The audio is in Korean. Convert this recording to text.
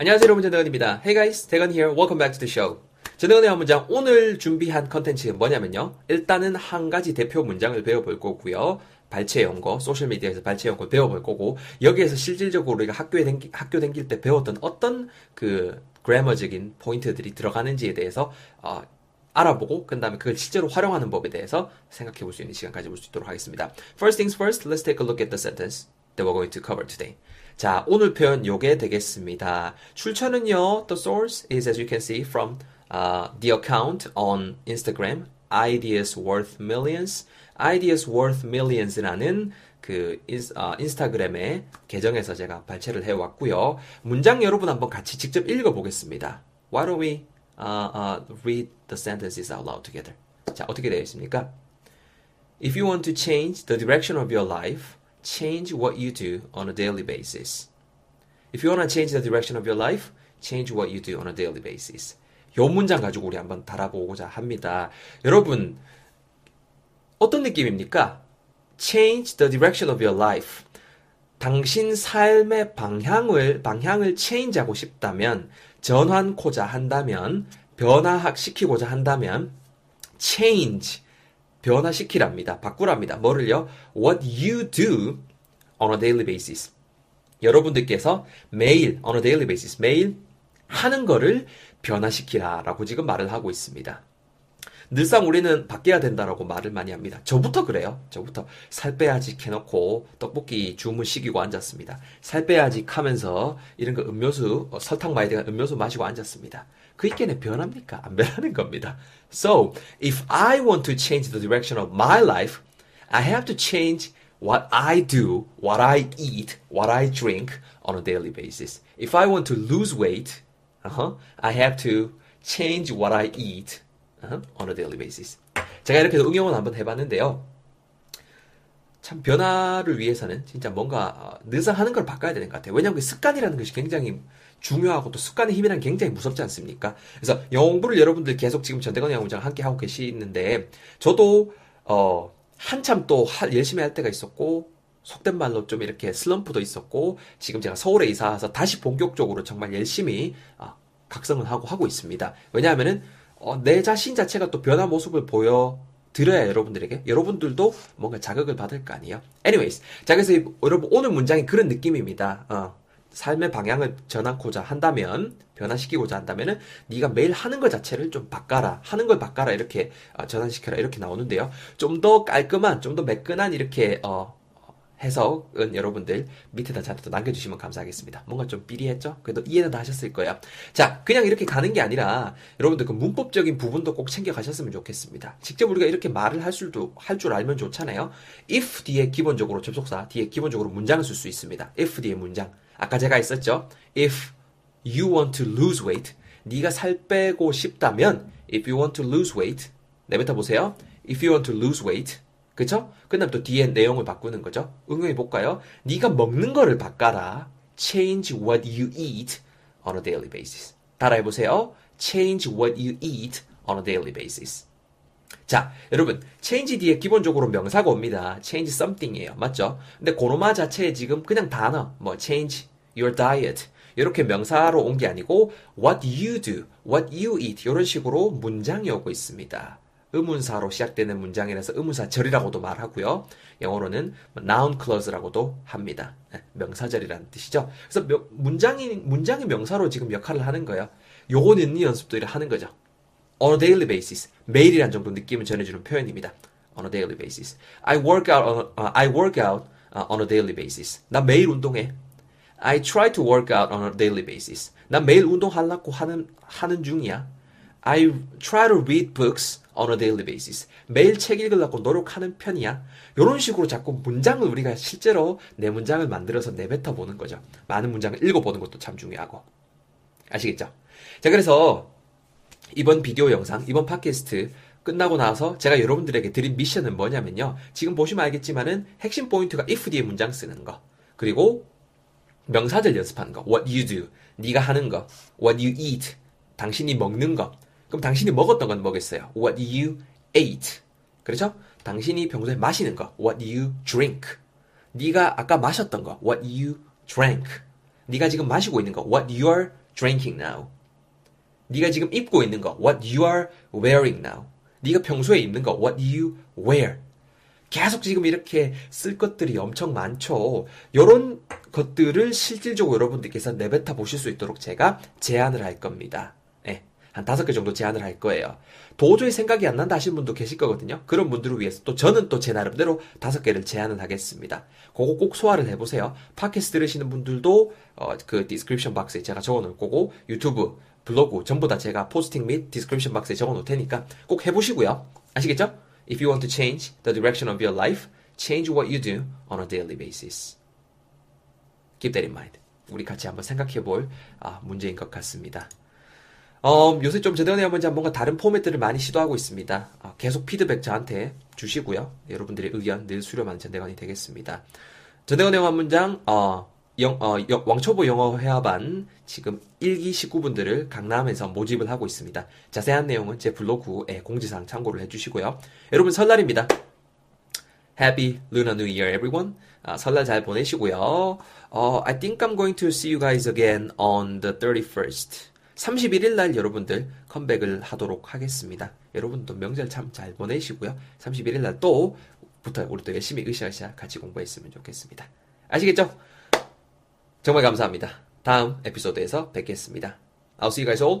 안녕하세요 여러분 전대건입니다. Hey guys, 대건 here. Welcome back to the show. 전대건의 한 문장 오늘 준비한 컨텐츠 뭐냐면요. 일단은 한 가지 대표 문장을 배워볼 거고요. 발췌 연거, 소셜미디어에서 발췌 연거 배워볼 거고 여기에서 실질적으로 우리가 학교에 댕기, 학교 댕길 때 배웠던 어떤 그 그래머적인 포인트들이 들어가는지에 대해서 어, 알아보고 그 다음에 그걸 실제로 활용하는 법에 대해서 생각해 볼 수 있는 시간 가져볼 수 있도록 하겠습니다. First things first, let's take a look at the sentence that we're going to cover today. 자, 오늘 표현 요게 되겠습니다. 출처는요, the source is as you can see from uh, the account on Instagram, ideas worth millions. ideas worth millions라는 그 인스, 어, 인스타그램의 계정에서 제가 발췌를 해왔고요. 문장 여러분 한번 같이 직접 읽어보겠습니다. Why don't we uh, uh, read the sentences out loud together? 자, 어떻게 되어 있습니까? If you want to change the direction of your life, change what you do on a daily basis. If you want to change the direction of your life, change what you do on a daily basis. 요 문장 가지고 우리 한번 달아보고자 합니다. 여러분, 어떤 느낌입니까? Change the direction of your life. 당신 삶의 방향을, 방향을 change 하고 싶다면, 전환코자 한다면, 변화시키고자 한다면, change, 변화시키랍니다. 바꾸랍니다. 뭐를요? What you do on a daily basis. 여러분들께서 매일, on a daily basis, 매일 하는 거를 변화시키라라고 지금 말을 하고 있습니다. 늘상 우리는 바뀌어야 된다라고 말을 많이 합니다. 저부터 그래요. 저부터 살 빼야지 캐놓고 떡볶이 주문 시키고 앉았습니다. 살 빼야지 하면서 이런 거 음료수 어, 설탕 들어간 음료수 마시고 앉았습니다. 그 있겠네 변합니까? 안 변하는 겁니다. So if I want to change the direction of my life, I have to change what I do, what I eat, what I drink on a daily basis. If I want to lose weight, uh-huh, I have to change what I eat uh-huh, on a daily basis. 제가 이렇게 응용을 한번 해봤는데요. 참 변화를 위해서는 진짜 뭔가 늘상 하는 걸 바꿔야 되는 것 같아요. 왜냐하면 그 습관이라는 것이 굉장히 중요하고 또 습관의 힘이란 굉장히 무섭지 않습니까? 그래서 영어 공부를 여러분들 계속 지금 전대건 영어 문장 함께 하고 계시는데 저도 어 한참 또 할, 열심히 할 때가 있었고 속된 말로 좀 이렇게 슬럼프도 있었고 지금 제가 서울에 이사 와서 다시 본격적으로 정말 열심히 어, 각성을 하고 하고 있습니다. 왜냐하면은 어, 내 자신 자체가 또 변화 모습을 보여 드려야 여러분들에게 여러분들도 뭔가 자극을 받을 거 아니에요. Anyways, 자 그래서 이, 여러분 오늘 문장이 그런 느낌입니다. 어, 삶의 방향을 전환코자 한다면 변화시키고자 한다면은 네가 매일 하는 것 자체를 좀 바꿔라 하는 걸 바꿔라 이렇게 어, 전환시켜라 이렇게 나오는데요. 좀 더 깔끔한 좀 더 매끈한 이렇게 어, 해석은 여러분들 밑에다 자주 남겨주시면 감사하겠습니다. 뭔가 좀 삐리했죠? 그래도 이해는 다 하셨을 거예요. 자, 그냥 이렇게 가는 게 아니라 여러분들 그 문법적인 부분도 꼭 챙겨가셨으면 좋겠습니다. 직접 우리가 이렇게 말을 할 줄도 할 줄 알면 좋잖아요. if 뒤에 기본적으로 접속사 뒤에 기본적으로 문장을 쓸 수 있습니다. if 뒤에 문장. 아까 제가 했었죠. if you want to lose weight, 네가 살 빼고 싶다면 if you want to lose weight, 내뱉어 보세요. if you want to lose weight 그쵸? 그 다음 또 뒤에 내용을 바꾸는 거죠. 응용해 볼까요? 네가 먹는 거를 바꿔라. Change what you eat on a daily basis. 따라해 보세요. Change what you eat on a daily basis. 자, 여러분, change 뒤에 기본적으로 명사가 옵니다. change something이에요. 맞죠? 근데 고노마 자체에 지금 그냥 단어, 뭐 change your diet 이렇게 명사로 온 게 아니고 what you do, what you eat 이런 식으로 문장이 오고 있습니다. 의문사로 시작되는 문장이라서 의문사절이라고도 말하고요. 영어로는 noun clause라고도 합니다. 명사절이라는 뜻이죠. 그래서 명, 문장이 문장이 명사로 지금 역할을 하는 거예요. 요거 있는 연습도 하는 거죠. on a daily basis 매일이란 정도 느낌을 전해주는 표현입니다. on a daily basis. I work out on uh, I work out uh, on a daily basis. 나 매일 운동해. I try to work out on a daily basis. 나 매일 운동하려고 하는 하는 중이야. I try to read books on a daily basis. 매일 책 읽으려고 노력하는 편이야. 이런 식으로 자꾸 문장을 우리가 실제로 내 문장을 만들어서 내뱉어 보는 거죠. 많은 문장을 읽어보는 것도 참 중요하고. 아시겠죠? 자, 그래서 이번 비디오 영상, 이번 팟캐스트 끝나고 나서 제가 여러분들에게 드린 미션은 뭐냐면요. 지금 보시면 알겠지만은 핵심 포인트가 if 뒤에 문장 쓰는 거. 그리고 명사절 연습하는 거. what you do. 네가 하는 거. what you eat. 당신이 먹는 거. 그럼 당신이 먹었던 건 뭐겠어요? What you ate. 그렇죠? 당신이 평소에 마시는 거. What you drink. 네가 아까 마셨던 거. What you drank. 네가 지금 마시고 있는 거. What you're drinking now. 네가 지금 입고 있는 거, what you are wearing now. 네가 평소에 입는 거, what you wear. 계속 지금 이렇게 쓸 것들이 엄청 많죠. 이런 것들을 실질적으로 여러분들께서 내뱉어 보실 수 있도록 제가 제안을 할 겁니다. 예, 한 다섯 개 정도 제안을 할 거예요. 도저히 생각이 안 난다 하시는 분도 계실 거거든요. 그런 분들을 위해서 또 저는 또 제 나름대로 다섯 개를 제안을 하겠습니다. 그거 꼭 소화를 해보세요. 팟캐스트 들으시는 분들도 어, 그 description box에 제가 적어놓을 거고 유튜브, 블로그 전부 다 제가 포스팅 및 description box에 적어놓을 테니까 꼭 해보시고요. 아시겠죠? If you want to change the direction of your life, change what you do on a daily basis. Keep that in mind. 우리 같이 한번 생각해 볼 아, 문제인 것 같습니다. 어, 요새 좀 제대로 내가 먼저 뭔가 다른 포맷들을 많이 시도하고 있습니다. 아, 계속 피드백 저한테 주시고요. 여러분들의 의견 늘 수렴하는 전대관이 되겠습니다. 전대관의 한 문장, 어, 영, 어, 영, 왕초보 영어 회화반 지금 1기 식구분들을 강남에서 모집을 하고 있습니다. 자세한 내용은 제 블로그에 공지사항 참고를 해주시고요. 여러분 설날입니다. Happy Lunar New Year, everyone. 아, 설날 잘 보내시고요. 어, I think I'm going to see you guys again on the 31st. 31일 날 여러분들 컴백을 하도록 하겠습니다. 여러분도 명절 참 잘 보내시고요. 31일 날 또 부터 우리 또 열심히 으쌰으쌰 같이 공부했으면 좋겠습니다. 아시겠죠? 정말 감사합니다. 다음 에피소드에서 뵙겠습니다. I'll see you guys all